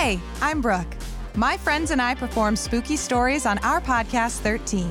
Hey, I'm Brooke. My friends and I perform spooky stories on our podcast 13.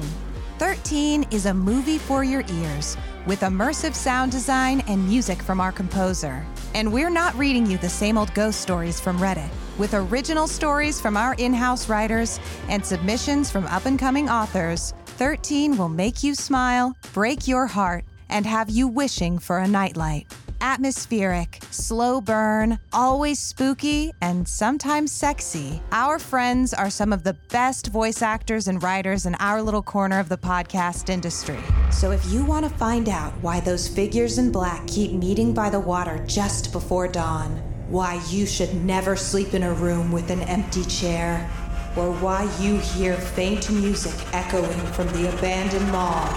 13 is a movie for your ears with immersive sound design and music from our composer. And we're not reading you the same old ghost stories from Reddit. With original stories from our in house writers and submissions from up and coming authors, 13 will make you smile, break your heart, and have you wishing for a nightlight. Atmospheric, slow burn, always spooky, and sometimes sexy. Our friends are some of the best voice actors and writers in our little corner of the podcast industry. So if you want to find out why those figures in black keep meeting by the water just before dawn, why you should never sleep in a room with an empty chair, or why you hear faint music echoing from the abandoned mall,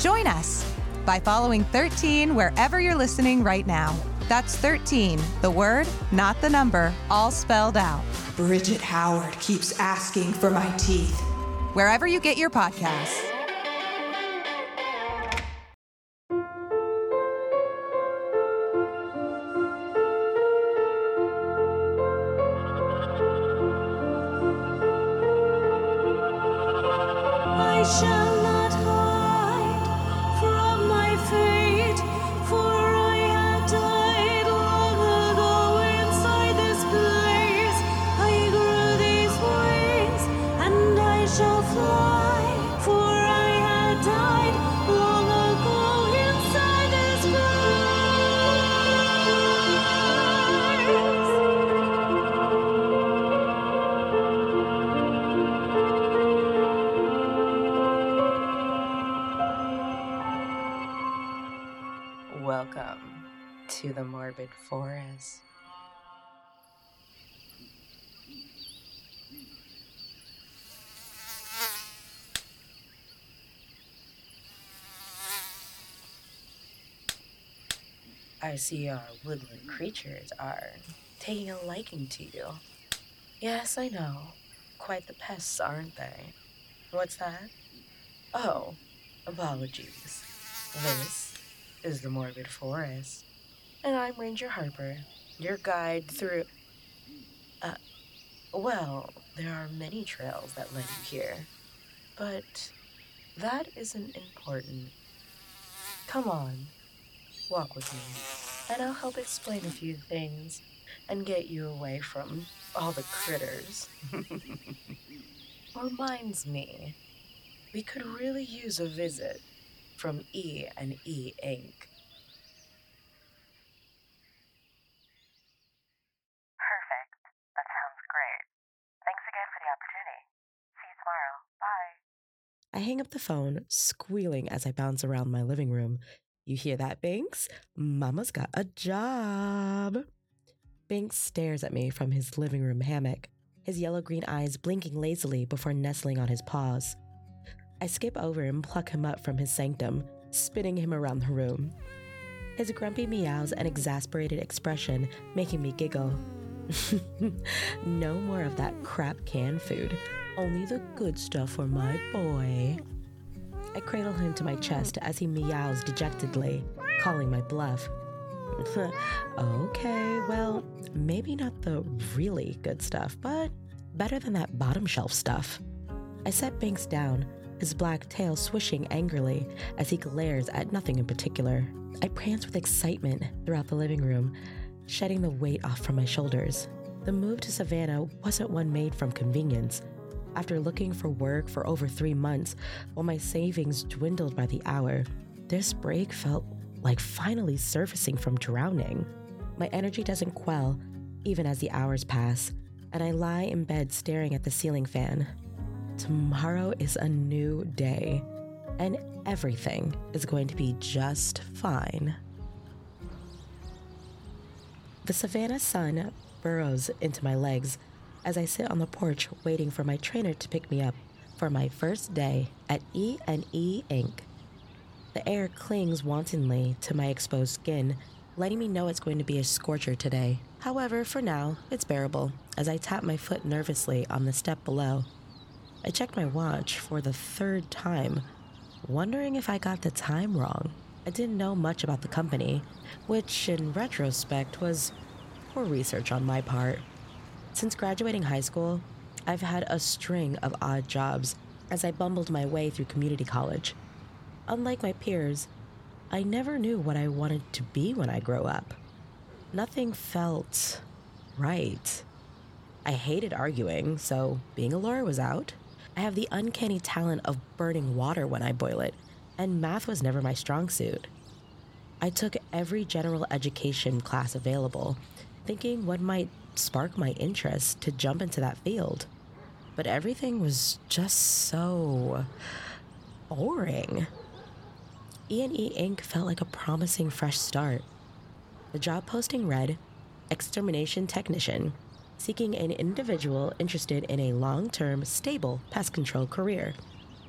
join us by following 13 wherever you're listening right now. That's 13, the word, not the number, all spelled out. Bridget Howard keeps asking for my teeth. Wherever you get your podcasts. I see our woodland creatures are taking a liking to you. Yes, I know. Quite the pests, aren't they? What's that? Oh, apologies. This is the Morbid Forest. And I'm Ranger Harper, your guide through. Uh, well, there are many trails that lead you here. But that isn't important. Come on, walk with me, and I'll help explain a few things and get you away from all the critters. Reminds me, we could really use a visit from E and E Inc. Perfect. That sounds great. Thanks again for the opportunity. See you tomorrow. Bye. I hang up the phone, squealing as I bounce around my living room. You hear that, Binks? Mama's got a job. Binks stares at me from his living room hammock, his yellow green eyes blinking lazily before nestling on his paws. I skip over and pluck him up from his sanctum, spinning him around the room. His grumpy meows and exasperated expression making me giggle. no more of that crap canned food. Only the good stuff for my boy. I cradle him to my chest as he meows dejectedly, calling my bluff. okay, well, maybe not the really good stuff, but better than that bottom shelf stuff. I set Binks down, his black tail swishing angrily as he glares at nothing in particular. I prance with excitement throughout the living room, shedding the weight off from my shoulders. The move to Savannah wasn't one made from convenience. After looking for work for over three months, while my savings dwindled by the hour, this break felt like finally surfacing from drowning. My energy doesn't quell, even as the hours pass, and I lie in bed staring at the ceiling fan. Tomorrow is a new day, and everything is going to be just fine. The Savannah sun burrows into my legs as I sit on the porch waiting for my trainer to pick me up for my first day at E and E Inc. The air clings wantonly to my exposed skin, letting me know it's going to be a scorcher today. However, for now, it's bearable as I tap my foot nervously on the step below. I checked my watch for the third time, wondering if I got the time wrong. I didn't know much about the company, which in retrospect was poor research on my part. Since graduating high school, I've had a string of odd jobs as I bumbled my way through community college. Unlike my peers, I never knew what I wanted to be when I grow up. Nothing felt right. I hated arguing, so being a lawyer was out. I have the uncanny talent of burning water when I boil it, and math was never my strong suit. I took every general education class available, thinking what might spark my interest to jump into that field. But everything was just so boring. E&E Inc. felt like a promising fresh start. The job posting read Extermination Technician, seeking an individual interested in a long term, stable pest control career.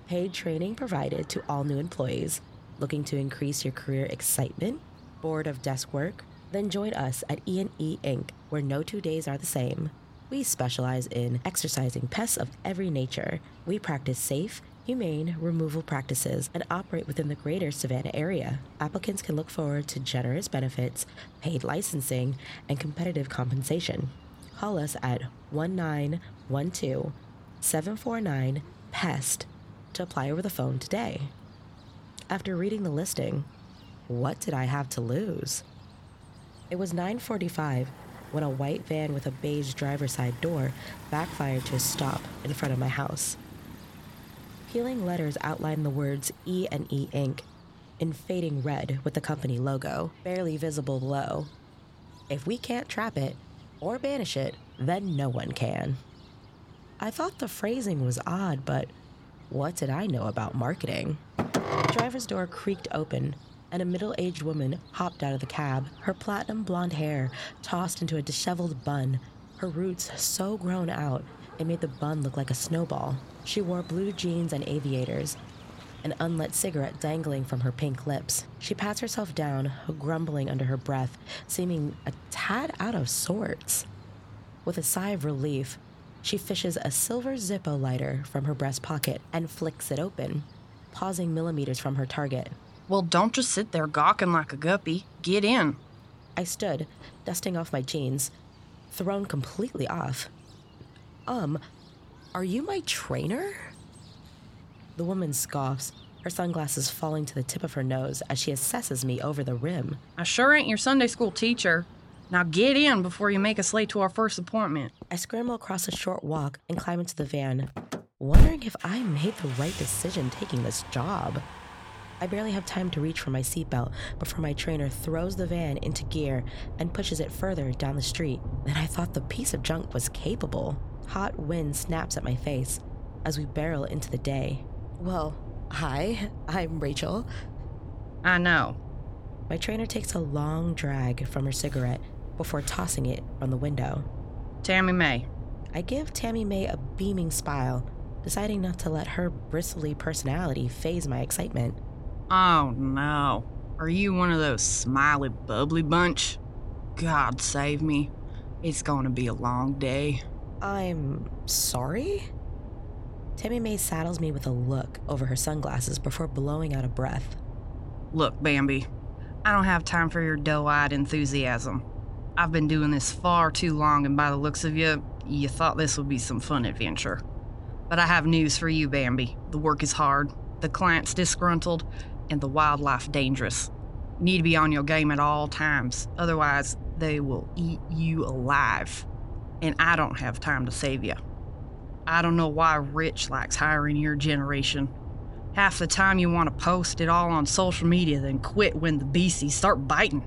Paid training provided to all new employees looking to increase your career excitement, bored of desk work, then join us at E&E Inc., where no two days are the same. We specialize in exorcising pests of every nature. We practice safe, humane removal practices and operate within the greater Savannah area. Applicants can look forward to generous benefits, paid licensing, and competitive compensation. Call us at 1912 749 PEST to apply over the phone today. After reading the listing, what did I have to lose? It was 9:45 when a white van with a beige driver's side door backfired to a stop in front of my house. Peeling letters outlined the words E and E Inc. in fading red with the company logo, barely visible below. If we can't trap it or banish it, then no one can. I thought the phrasing was odd, but what did I know about marketing? The driver's door creaked open, and a middle aged woman hopped out of the cab, her platinum blonde hair tossed into a disheveled bun, her roots so grown out it made the bun look like a snowball. She wore blue jeans and aviators, an unlit cigarette dangling from her pink lips. She pats herself down, grumbling under her breath, seeming a tad out of sorts. With a sigh of relief, she fishes a silver Zippo lighter from her breast pocket and flicks it open, pausing millimeters from her target. Well, don't just sit there gawking like a guppy. Get in. I stood, dusting off my jeans, thrown completely off. Um, are you my trainer? The woman scoffs, her sunglasses falling to the tip of her nose as she assesses me over the rim. I sure ain't your Sunday school teacher. Now get in before you make us late to our first appointment. I scramble across a short walk and climb into the van, wondering if I made the right decision taking this job. I barely have time to reach for my seatbelt before my trainer throws the van into gear and pushes it further down the street than I thought the piece of junk was capable. Hot wind snaps at my face as we barrel into the day. Well, hi, I'm Rachel. I know. My trainer takes a long drag from her cigarette before tossing it from the window. Tammy May. I give Tammy May a beaming smile, deciding not to let her bristly personality phase my excitement. Oh no. Are you one of those smiley, bubbly bunch? God save me. It's gonna be a long day. I'm sorry? Tammy May saddles me with a look over her sunglasses before blowing out a breath. Look, Bambi, I don't have time for your doe eyed enthusiasm. I've been doing this far too long, and by the looks of you, you thought this would be some fun adventure. But I have news for you, Bambi. The work is hard, the client's disgruntled, and the wildlife dangerous. You need to be on your game at all times, otherwise, they will eat you alive. And I don't have time to save you. I don't know why Rich likes hiring your generation. Half the time you want to post it all on social media, then quit when the beasties start biting.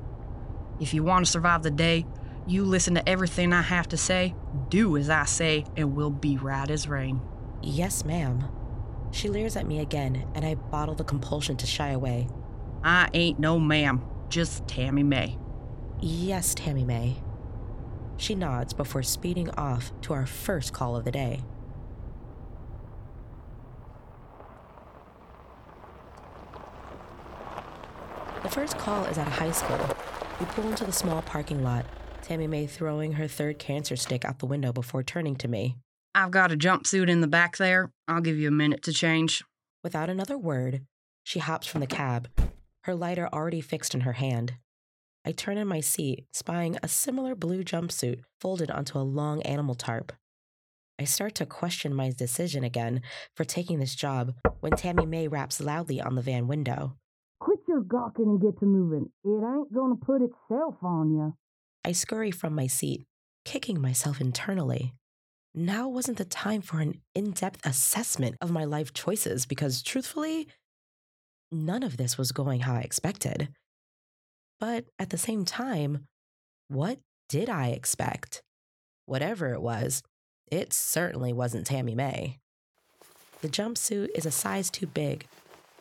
If you want to survive the day, you listen to everything I have to say, do as I say, and we'll be right as rain. Yes, ma'am. She leers at me again, and I bottle the compulsion to shy away. I ain't no ma'am, just Tammy May. Yes, Tammy May. She nods before speeding off to our first call of the day. The first call is at a high school. We pull into the small parking lot, Tammy May throwing her third cancer stick out the window before turning to me. I've got a jumpsuit in the back there. I'll give you a minute to change. Without another word, she hops from the cab, her lighter already fixed in her hand. I turn in my seat, spying a similar blue jumpsuit folded onto a long animal tarp. I start to question my decision again for taking this job when Tammy May raps loudly on the van window. Quit your gawking and get to moving. It ain't gonna put itself on you. I scurry from my seat, kicking myself internally. Now wasn't the time for an in depth assessment of my life choices because, truthfully, none of this was going how I expected. But at the same time, what did I expect? Whatever it was, it certainly wasn't Tammy May. The jumpsuit is a size too big,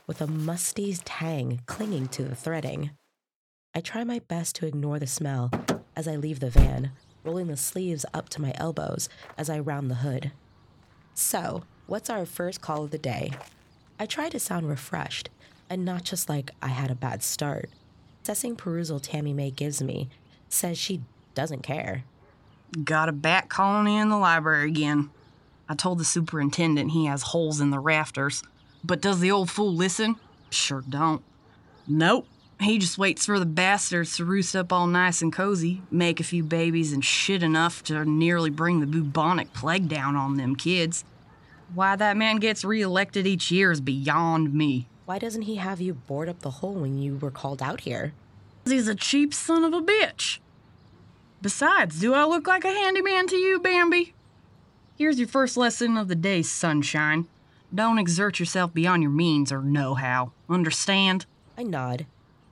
with a musty tang clinging to the threading. I try my best to ignore the smell as I leave the van, rolling the sleeves up to my elbows as I round the hood. So, what's our first call of the day? I try to sound refreshed and not just like I had a bad start. Assessing perusal Tammy Mae gives me says she doesn't care. Got a bat colony in the library again. I told the superintendent he has holes in the rafters. But does the old fool listen? Sure don't. Nope. He just waits for the bastards to roost up all nice and cozy, make a few babies, and shit enough to nearly bring the bubonic plague down on them kids. Why that man gets reelected each year is beyond me. Why doesn't he have you board up the hole when you were called out here? He's a cheap son of a bitch. Besides, do I look like a handyman to you, Bambi? Here's your first lesson of the day, sunshine. Don't exert yourself beyond your means or know how. Understand? I nod,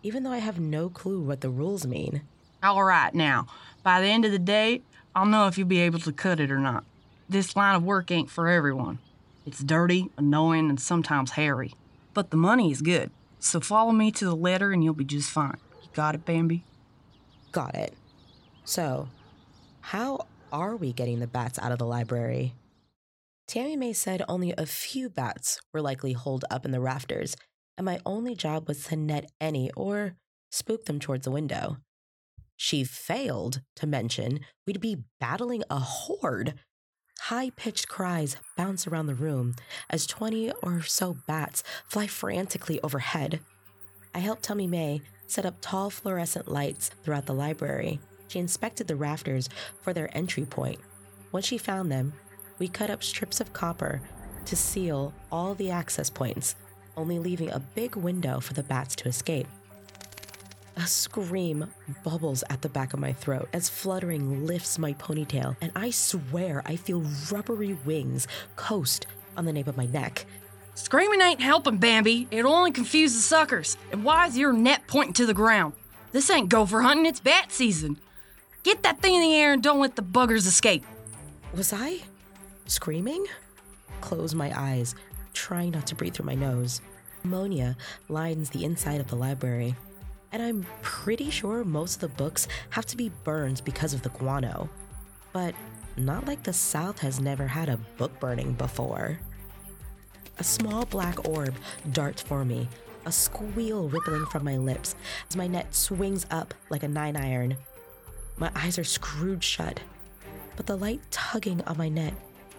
even though I have no clue what the rules mean. All right, now, by the end of the day, I'll know if you'll be able to cut it or not. This line of work ain't for everyone. It's dirty, annoying, and sometimes hairy. But the money is good. So follow me to the letter and you'll be just fine. You got it, Bambi? Got it. So, how are we getting the bats out of the library? Tammy Mae said only a few bats were likely holed up in the rafters, and my only job was to net any or spook them towards the window. She failed to mention we'd be battling a horde. High pitched cries bounce around the room as 20 or so bats fly frantically overhead. I helped Tammy May set up tall fluorescent lights throughout the library. She inspected the rafters for their entry point. Once she found them, we cut up strips of copper to seal all the access points, only leaving a big window for the bats to escape. A scream bubbles at the back of my throat as fluttering lifts my ponytail, and I swear I feel rubbery wings coast on the nape of my neck. Screaming ain't helping, Bambi. It'll only confuse the suckers. And why is your net pointing to the ground? This ain't gopher hunting, it's bat season. Get that thing in the air and don't let the buggers escape. Was I screaming? Close my eyes, trying not to breathe through my nose. Ammonia lines the inside of the library, and I'm pretty sure most of the books have to be burned because of the guano. But not like the South has never had a book burning before. A small black orb darts for me, a squeal rippling from my lips as my net swings up like a nine iron. My eyes are screwed shut, but the light tugging on my net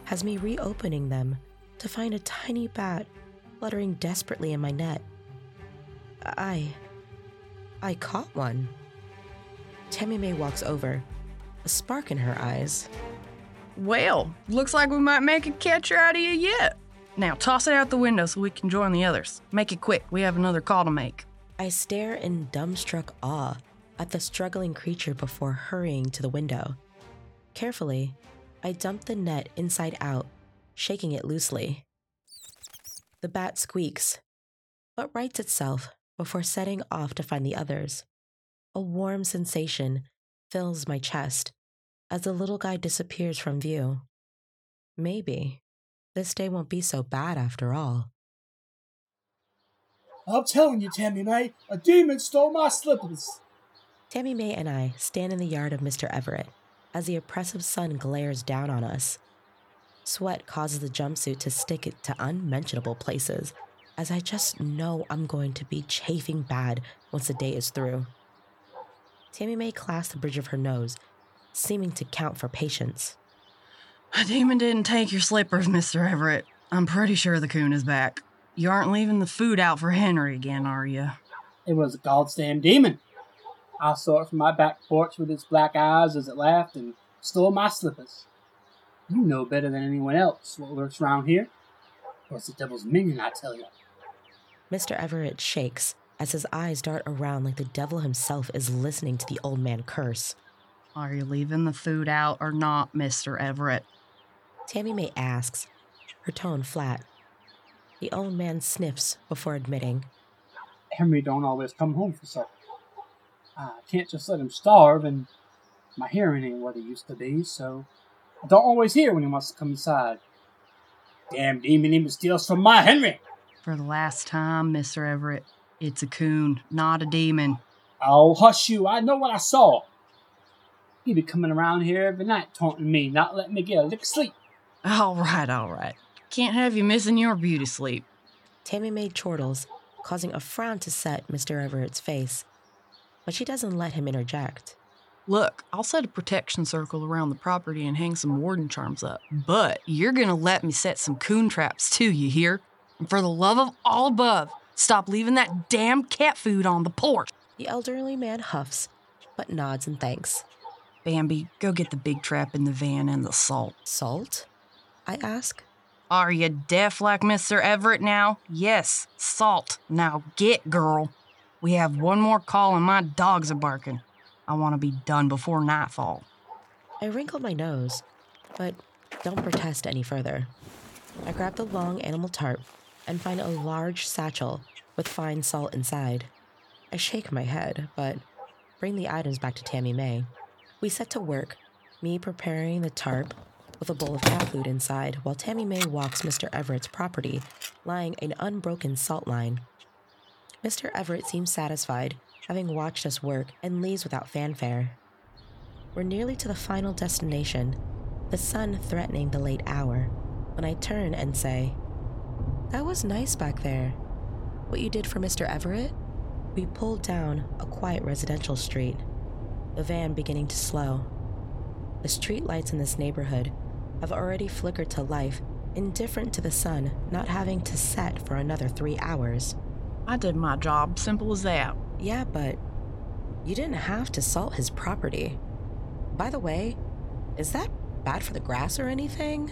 has me reopening them to find a tiny bat fluttering desperately in my net. I. I caught one. Tammy Mae walks over, a spark in her eyes. Well, looks like we might make a catcher out of you yet. Now toss it out the window so we can join the others. Make it quick, we have another call to make. I stare in dumbstruck awe at the struggling creature before hurrying to the window. Carefully, I dump the net inside out, shaking it loosely. The bat squeaks, but rights itself before setting off to find the others. A warm sensation fills my chest as the little guy disappears from view. Maybe this day won't be so bad after all. I'm telling you, Tammy May, a demon stole my slippers. Tammy May and I stand in the yard of Mr. Everett as the oppressive sun glares down on us. Sweat causes the jumpsuit to stick it to unmentionable places, as I just know I'm going to be chafing bad once the day is through. Tammy Mae clasps the bridge of her nose, seeming to count for patience. A demon didn't take your slippers, Mr. Everett. I'm pretty sure the coon is back. You aren't leaving the food out for Henry again, are you? It was a goddamn demon. I saw it from my back porch with its black eyes as it laughed and stole my slippers. You know better than anyone else what lurks around here. Or it's the devil's minion, I tell you. Mr. Everett shakes as his eyes dart around like the devil himself is listening to the old man curse. Are you leaving the food out or not, Mr. Everett? Tammy May asks, her tone flat. The old man sniffs before admitting, Henry don't always come home for supper. I can't just let him starve, and my hearing ain't what it used to be, so I don't always hear when he wants to come inside. Damn demon even steals from my Henry! For the last time, Mr. Everett, it's a coon, not a demon. Oh, hush you, I know what I saw. He be coming around here every night taunting me, not letting me get a lick of sleep. All right, all right. Can't have you missing your beauty sleep. Tammy May chortles, causing a frown to set Mr. Everett's face. But she doesn't let him interject. Look, I'll set a protection circle around the property and hang some warden charms up. But you're gonna let me set some coon traps too, you hear? And for the love of all above, stop leaving that damn cat food on the porch. The elderly man huffs, but nods and thanks. Bambi, go get the big trap in the van and the salt. Salt? I ask. Are you deaf like Mr. Everett now? Yes, salt. Now get, girl. We have one more call and my dogs are barking. I want to be done before nightfall. I wrinkle my nose, but don't protest any further. I grab the long animal tarp and find a large satchel with fine salt inside. I shake my head, but bring the items back to Tammy May. We set to work, me preparing the tarp with a bowl of cat food inside, while Tammy May walks Mr. Everett's property, lying an unbroken salt line. Mr. Everett seems satisfied, having watched us work, and leaves without fanfare. We're nearly to the final destination, the sun threatening the late hour, when I turn and say, That was nice back there. What you did for Mr. Everett? We pulled down a quiet residential street, the van beginning to slow. The street lights in this neighborhood have already flickered to life, indifferent to the sun not having to set for another three hours. I did my job, simple as that. Yeah, but you didn't have to salt his property. By the way, is that bad for the grass or anything?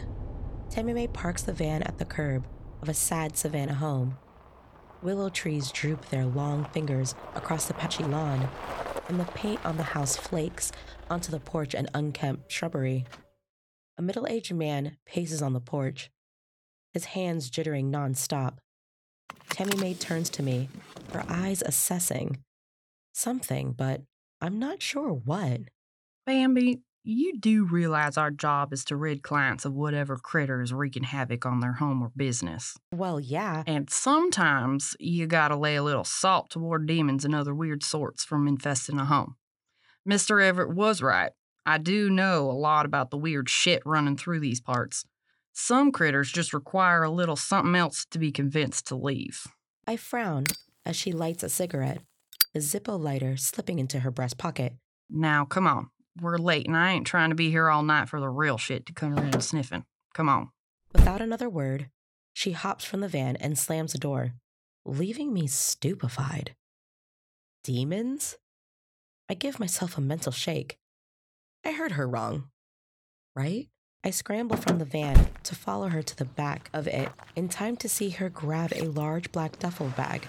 Tammy Mae parks the van at the curb of a sad Savannah home. Willow trees droop their long fingers across the patchy lawn, and the paint on the house flakes onto the porch and unkempt shrubbery. A middle aged man paces on the porch, his hands jittering nonstop. Tammy Mae turns to me, her eyes assessing something, but I'm not sure what. Bambi, you do realize our job is to rid clients of whatever critter is wreaking havoc on their home or business. Well, yeah, And sometimes you gotta lay a little salt toward demons and other weird sorts from infesting a home. Mr. Everett was right. I do know a lot about the weird shit running through these parts. Some critters just require a little something else to be convinced to leave. I frown as she lights a cigarette, the Zippo lighter slipping into her breast pocket. Now, come on. We're late, and I ain't trying to be here all night for the real shit to come around sniffing. Come on. Without another word, she hops from the van and slams the door, leaving me stupefied. Demons? I give myself a mental shake. I heard her wrong. Right? I scramble from the van to follow her to the back of it in time to see her grab a large black duffel bag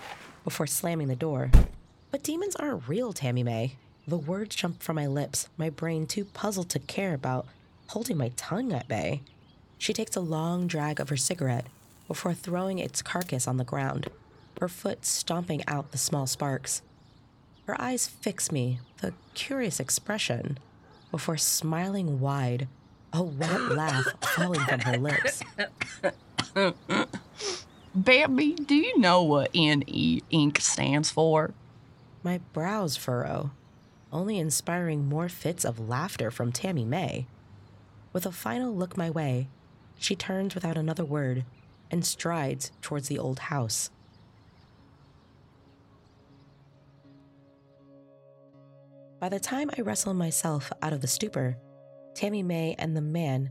before slamming the door. But demons aren't real, Tammy May. The words jump from my lips, my brain too puzzled to care about holding my tongue at bay. She takes a long drag of her cigarette before throwing its carcass on the ground, her foot stomping out the small sparks. Her eyes fix me with a curious expression before smiling wide, a wet laugh falling from her lips. Bambi, do you know what NE ink stands for? My brows furrow, only inspiring more fits of laughter from Tammy May. With a final look my way, she turns without another word and strides towards the old house. By the time I wrestle myself out of the stupor, Tammy May and the man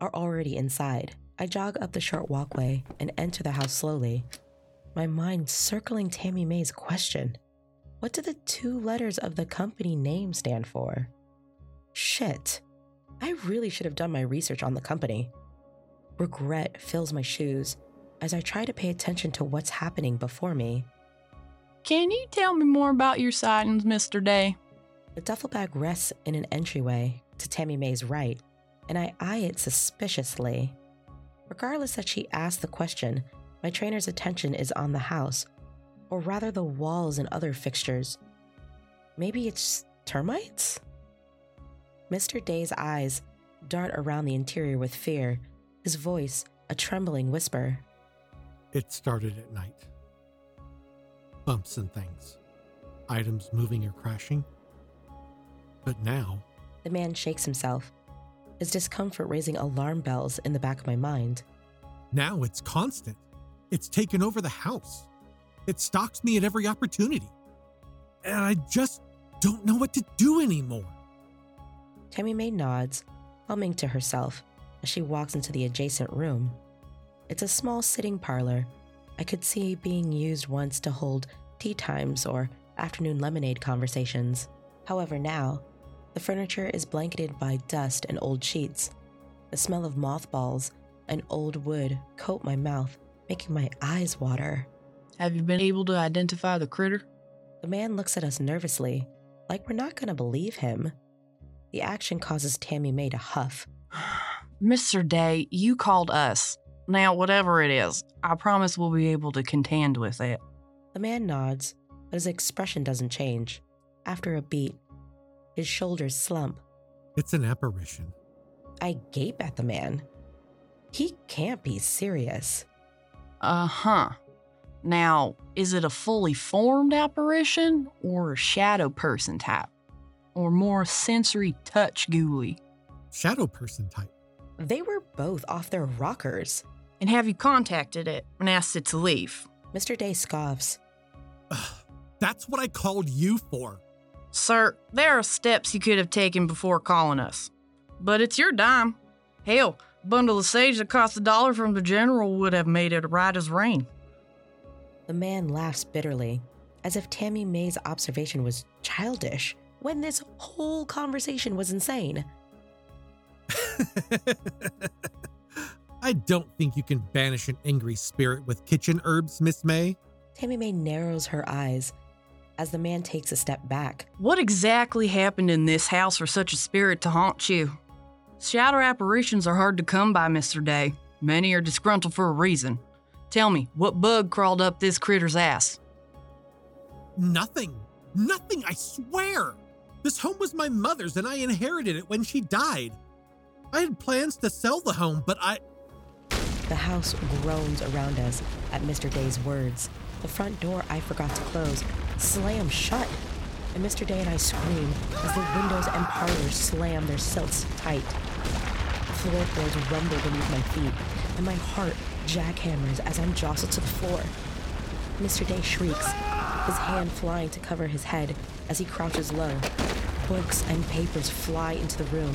are already inside. I jog up the short walkway and enter the house slowly, my mind circling Tammy May's question. What do the two letters of the company name stand for? Shit. I really should have done my research on the company. Regret fills my shoes as I try to pay attention to what's happening before me. Can you tell me more about your sightings, Mr. Day? The duffel bag rests in an entryway to Tammy May's right, and I eye it suspiciously. Regardless that she asked the question, my trainer's attention is on the house, or rather the walls and other fixtures. Maybe it's termites? Mr. Day's eyes dart around the interior with fear, his voice a trembling whisper. It started at night. Bumps and things, items moving or crashing. But now, The man shakes himself, his discomfort raising alarm bells in the back of my mind. now it's constant. It's taken over the house. It stalks me at every opportunity. And I just don't know what to do anymore. Tammy May nods, humming to herself as she walks into the adjacent room. It's a small sitting parlor I could see being used once to hold tea times or afternoon lemonade conversations. However, now, the furniture is blanketed by dust and old sheets. The smell of mothballs and old wood coat my mouth, making my eyes water. Have you been able to identify the critter? The man looks at us nervously, like we're not going to believe him. The action causes Tammy May to huff. Mr. Day, you called us. Now, whatever it is, I promise we'll be able to contend with it. The man nods, but his expression doesn't change. After a beat, his shoulders slump. It's an apparition. I gape at the man. He can't be serious. Uh huh. Now, is it a fully formed apparition or a shadow person type? Or more sensory touch gooey? Shadow person type. They were both off their rockers. And have you contacted it and asked it to leave? Mr. Day scoffs. Ugh, that's what I called you for. Sir, there are steps you could have taken before calling us. But it's your dime. Hell, a bundle of sage that cost a dollar from the general would have made it right as rain. The man laughs bitterly, as if Tammy May's observation was childish, when this whole conversation was insane. I don't think you can banish an angry spirit with kitchen herbs, Miss May. Tammy May narrows her eyes as the man takes a step back. What exactly happened in this house for such a spirit to haunt you? Shadow apparitions are hard to come by, Mr. Day. Many are disgruntled for a reason. Tell me, what bug crawled up this critter's ass? Nothing. Nothing, I swear. This home was my mother's and I inherited it when she died. I had plans to sell the home, but I. The house groans around us at Mr. Day's words. The front door I forgot to close slams shut, and Mr. Day and I scream as the windows and parlors slam their silts tight. The floorboards rumble beneath my feet, and my heart jackhammers as I'm jostled to the floor. Mr. Day shrieks, his hand flying to cover his head as he crouches low. Books and papers fly into the room,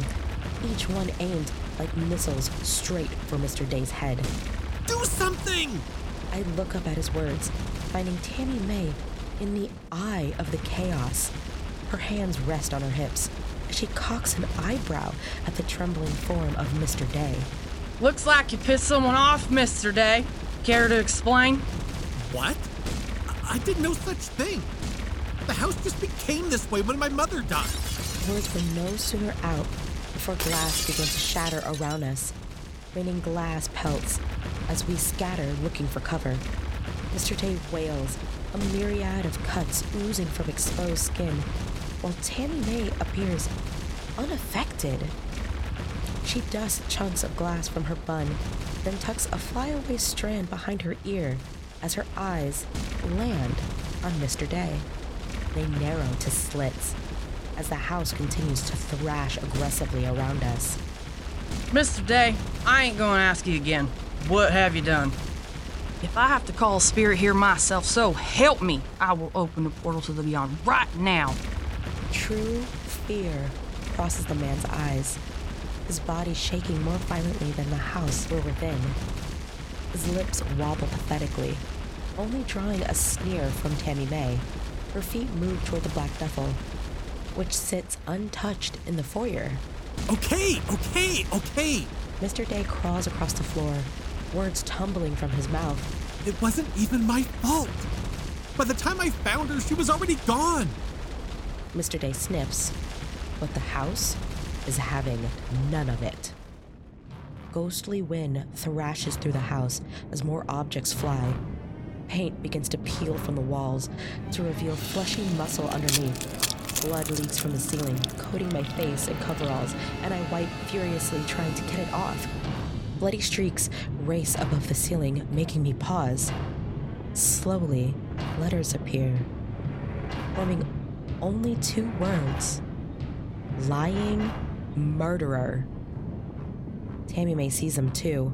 each one aimed like missiles straight for Mr. Day's head. Do something! I look up at his words, finding Tammy May in the eye of the chaos. Her hands rest on her hips she cocks an eyebrow at the trembling form of Mr. Day. Looks like you pissed someone off, Mr. Day. Care to explain? What? I I did no such thing. The house just became this way when my mother died. Words were no sooner out before glass began to shatter around us, raining glass pelts as we scatter looking for cover. Mr. Day wails, a myriad of cuts oozing from exposed skin, while Tammy May appears unaffected. She dusts chunks of glass from her bun, then tucks a flyaway strand behind her ear as her eyes land on Mr. Day. They narrow to slits as the house continues to thrash aggressively around us. Mr. Day, I ain't gonna ask you again. What have you done? If I have to call a spirit here myself, so help me, I will open the portal to the beyond right now. True fear crosses the man's eyes, his body shaking more violently than the house we're within. His lips wobble pathetically, only drawing a sneer from Tammy May. Her feet move toward the black duffel, which sits untouched in the foyer. Okay, okay, okay. Mr. Day crawls across the floor, words tumbling from his mouth. It wasn't even my fault. By the time I found her, she was already gone. Mr. Day sniffs, but the house is having none of it. Ghostly wind thrashes through the house as more objects fly. Paint begins to peel from the walls to reveal fleshy muscle underneath. Blood leaks from the ceiling, coating my face and coveralls, and I wipe furiously, trying to get it off. Bloody streaks race above the ceiling, making me pause. Slowly, letters appear, forming only two words lying murderer. Tammy May sees them too.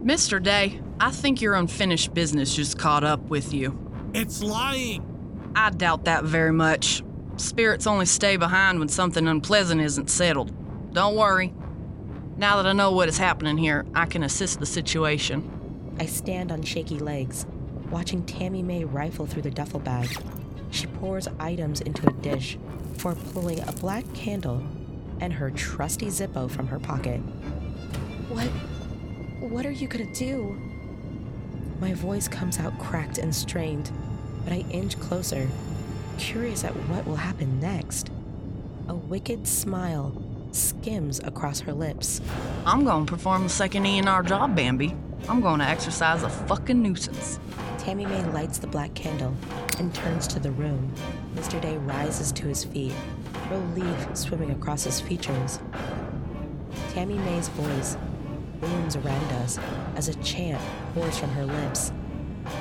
Mr. Day, I think your unfinished business just caught up with you. It's lying. I doubt that very much. Spirits only stay behind when something unpleasant isn't settled. Don't worry. Now that I know what is happening here, I can assist the situation. I stand on shaky legs, watching Tammy May rifle through the duffel bag. She pours items into a dish before pulling a black candle and her trusty Zippo from her pocket. What? What are you gonna do? My voice comes out cracked and strained, but I inch closer, curious at what will happen next. A wicked smile skims across her lips. I'm gonna perform the second E in our job, Bambi. I'm gonna exorcise a fucking nuisance. Tammy May lights the black candle and turns to the room. Mr. Day rises to his feet, relief swimming across his features. Tammy May's voice booms around us as a chant pours from her lips.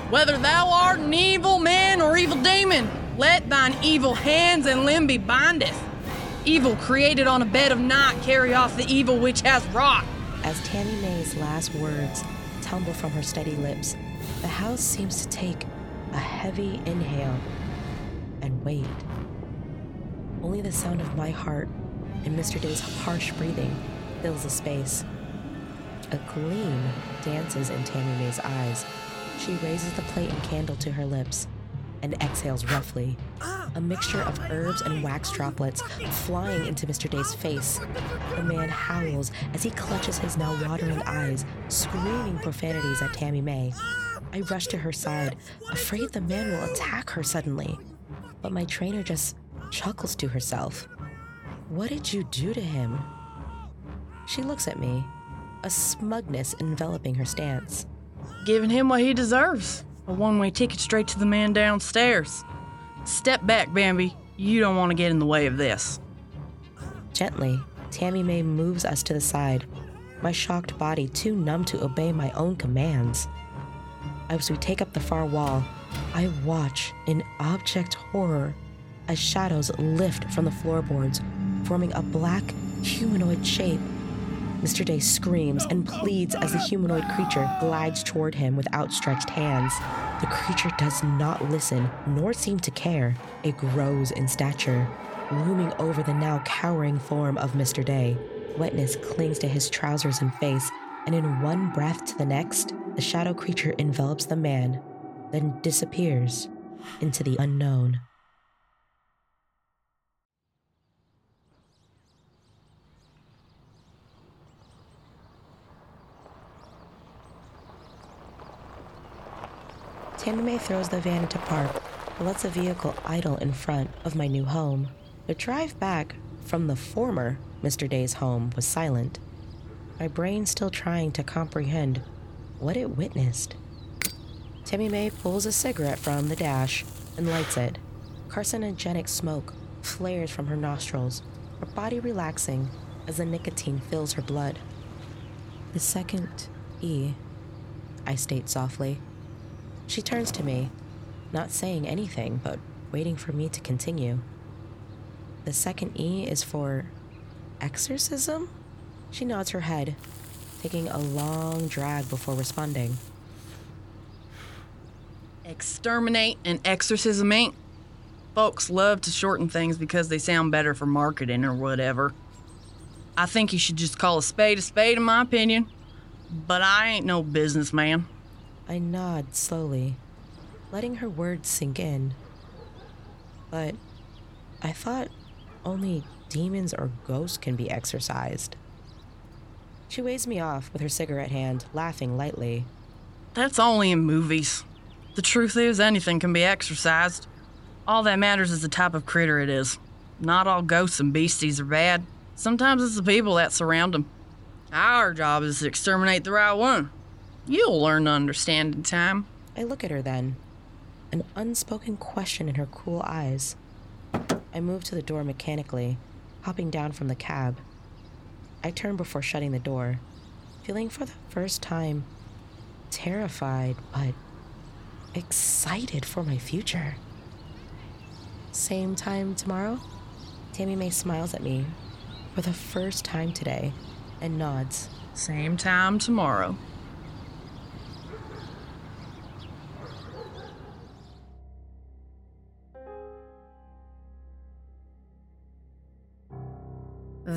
Whether thou art an evil man or evil demon, let thine evil hands and limb be bindeth. Evil created on a bed of night carry off the evil which has wrought. As Tammy May's last words tumble from her steady lips, the house seems to take a heavy inhale and wait. Only the sound of my heart and Mr. Day's harsh breathing fills the space. A gleam dances in Tammy May's eyes. She raises the plate and candle to her lips and exhales roughly. Ah. A mixture of herbs and wax droplets flying into Mr. Day's face. The man howls as he clutches his now watering eyes, screaming profanities at Tammy May. I rush to her side, afraid the man will attack her suddenly. But my trainer just chuckles to herself. What did you do to him? She looks at me, a smugness enveloping her stance. Giving him what he deserves. A one way ticket straight to the man downstairs. Step back, Bambi. You don't want to get in the way of this. Gently, Tammy May moves us to the side, my shocked body too numb to obey my own commands. As we take up the far wall, I watch in abject horror as shadows lift from the floorboards, forming a black humanoid shape. Mr. Day screams and pleads as the humanoid creature glides toward him with outstretched hands. The creature does not listen nor seem to care. It grows in stature, looming over the now cowering form of Mr. Day. Wetness clings to his trousers and face, and in one breath to the next, the shadow creature envelops the man, then disappears into the unknown. May throws the van into park, but lets the vehicle idle in front of my new home. The drive back from the former Mr. Day's home was silent, my brain still trying to comprehend what it witnessed. Tammy May pulls a cigarette from the dash and lights it. Carcinogenic smoke flares from her nostrils, her body relaxing as the nicotine fills her blood. The second E, I state softly. She turns to me, not saying anything, but waiting for me to continue. The second E is for exorcism? She nods her head, taking a long drag before responding. Exterminate and exorcism ain't. Folks love to shorten things because they sound better for marketing or whatever. I think you should just call a spade a spade, in my opinion. But I ain't no businessman. I nod slowly, letting her words sink in. But I thought only demons or ghosts can be exorcised. She waves me off with her cigarette hand, laughing lightly. That's only in movies. The truth is, anything can be exorcised. All that matters is the type of critter it is. Not all ghosts and beasties are bad. Sometimes it's the people that surround them. Our job is to exterminate the right one. You'll learn to understand in time. I look at her then, an unspoken question in her cool eyes. I move to the door mechanically, hopping down from the cab. I turn before shutting the door, feeling for the first time terrified but excited for my future. Same time tomorrow? Tammy May smiles at me for the first time today and nods. Same time tomorrow.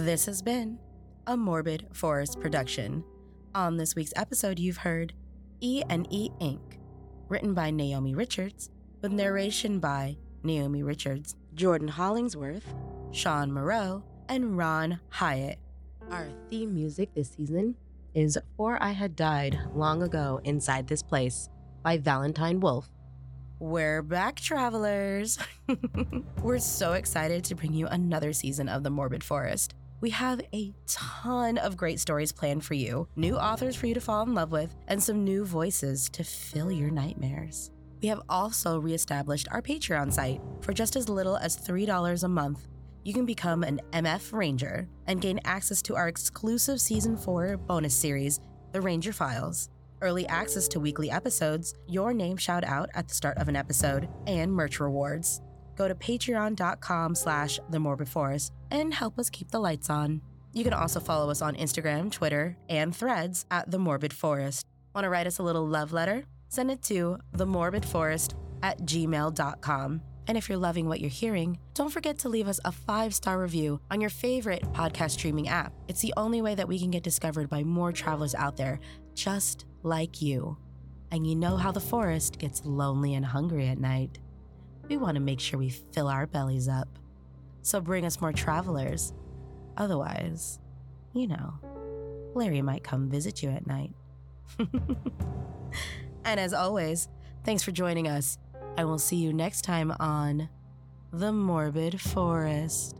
This has been a Morbid Forest production. On this week's episode, you've heard E and E Inc., written by Naomi Richards, with narration by Naomi Richards, Jordan Hollingsworth, Shawn Moreau, and Ron Hyatt. Our theme music this season is For I Had Died Long Ago Inside This Place by Valentine Wolfe. We're back, travelers. We're so excited to bring you another season of The Morbid Forest. We have a ton of great stories planned for you, new authors for you to fall in love with, and some new voices to fill your nightmares. We have also reestablished our Patreon site. For just as little as $3 a month, you can become an MF Ranger and gain access to our exclusive Season 4 bonus series, The Ranger Files, early access to weekly episodes, your name shout out at the start of an episode, and merch rewards. Go to patreon.com slash the morbid forest and help us keep the lights on. You can also follow us on Instagram, Twitter, and threads at the morbid forest. Want to write us a little love letter? Send it to themorbidforest at gmail.com. And if you're loving what you're hearing, don't forget to leave us a five star review on your favorite podcast streaming app. It's the only way that we can get discovered by more travelers out there, just like you. And you know how the forest gets lonely and hungry at night. We want to make sure we fill our bellies up. So bring us more travelers. Otherwise, you know, Larry might come visit you at night. and as always, thanks for joining us. I will see you next time on The Morbid Forest.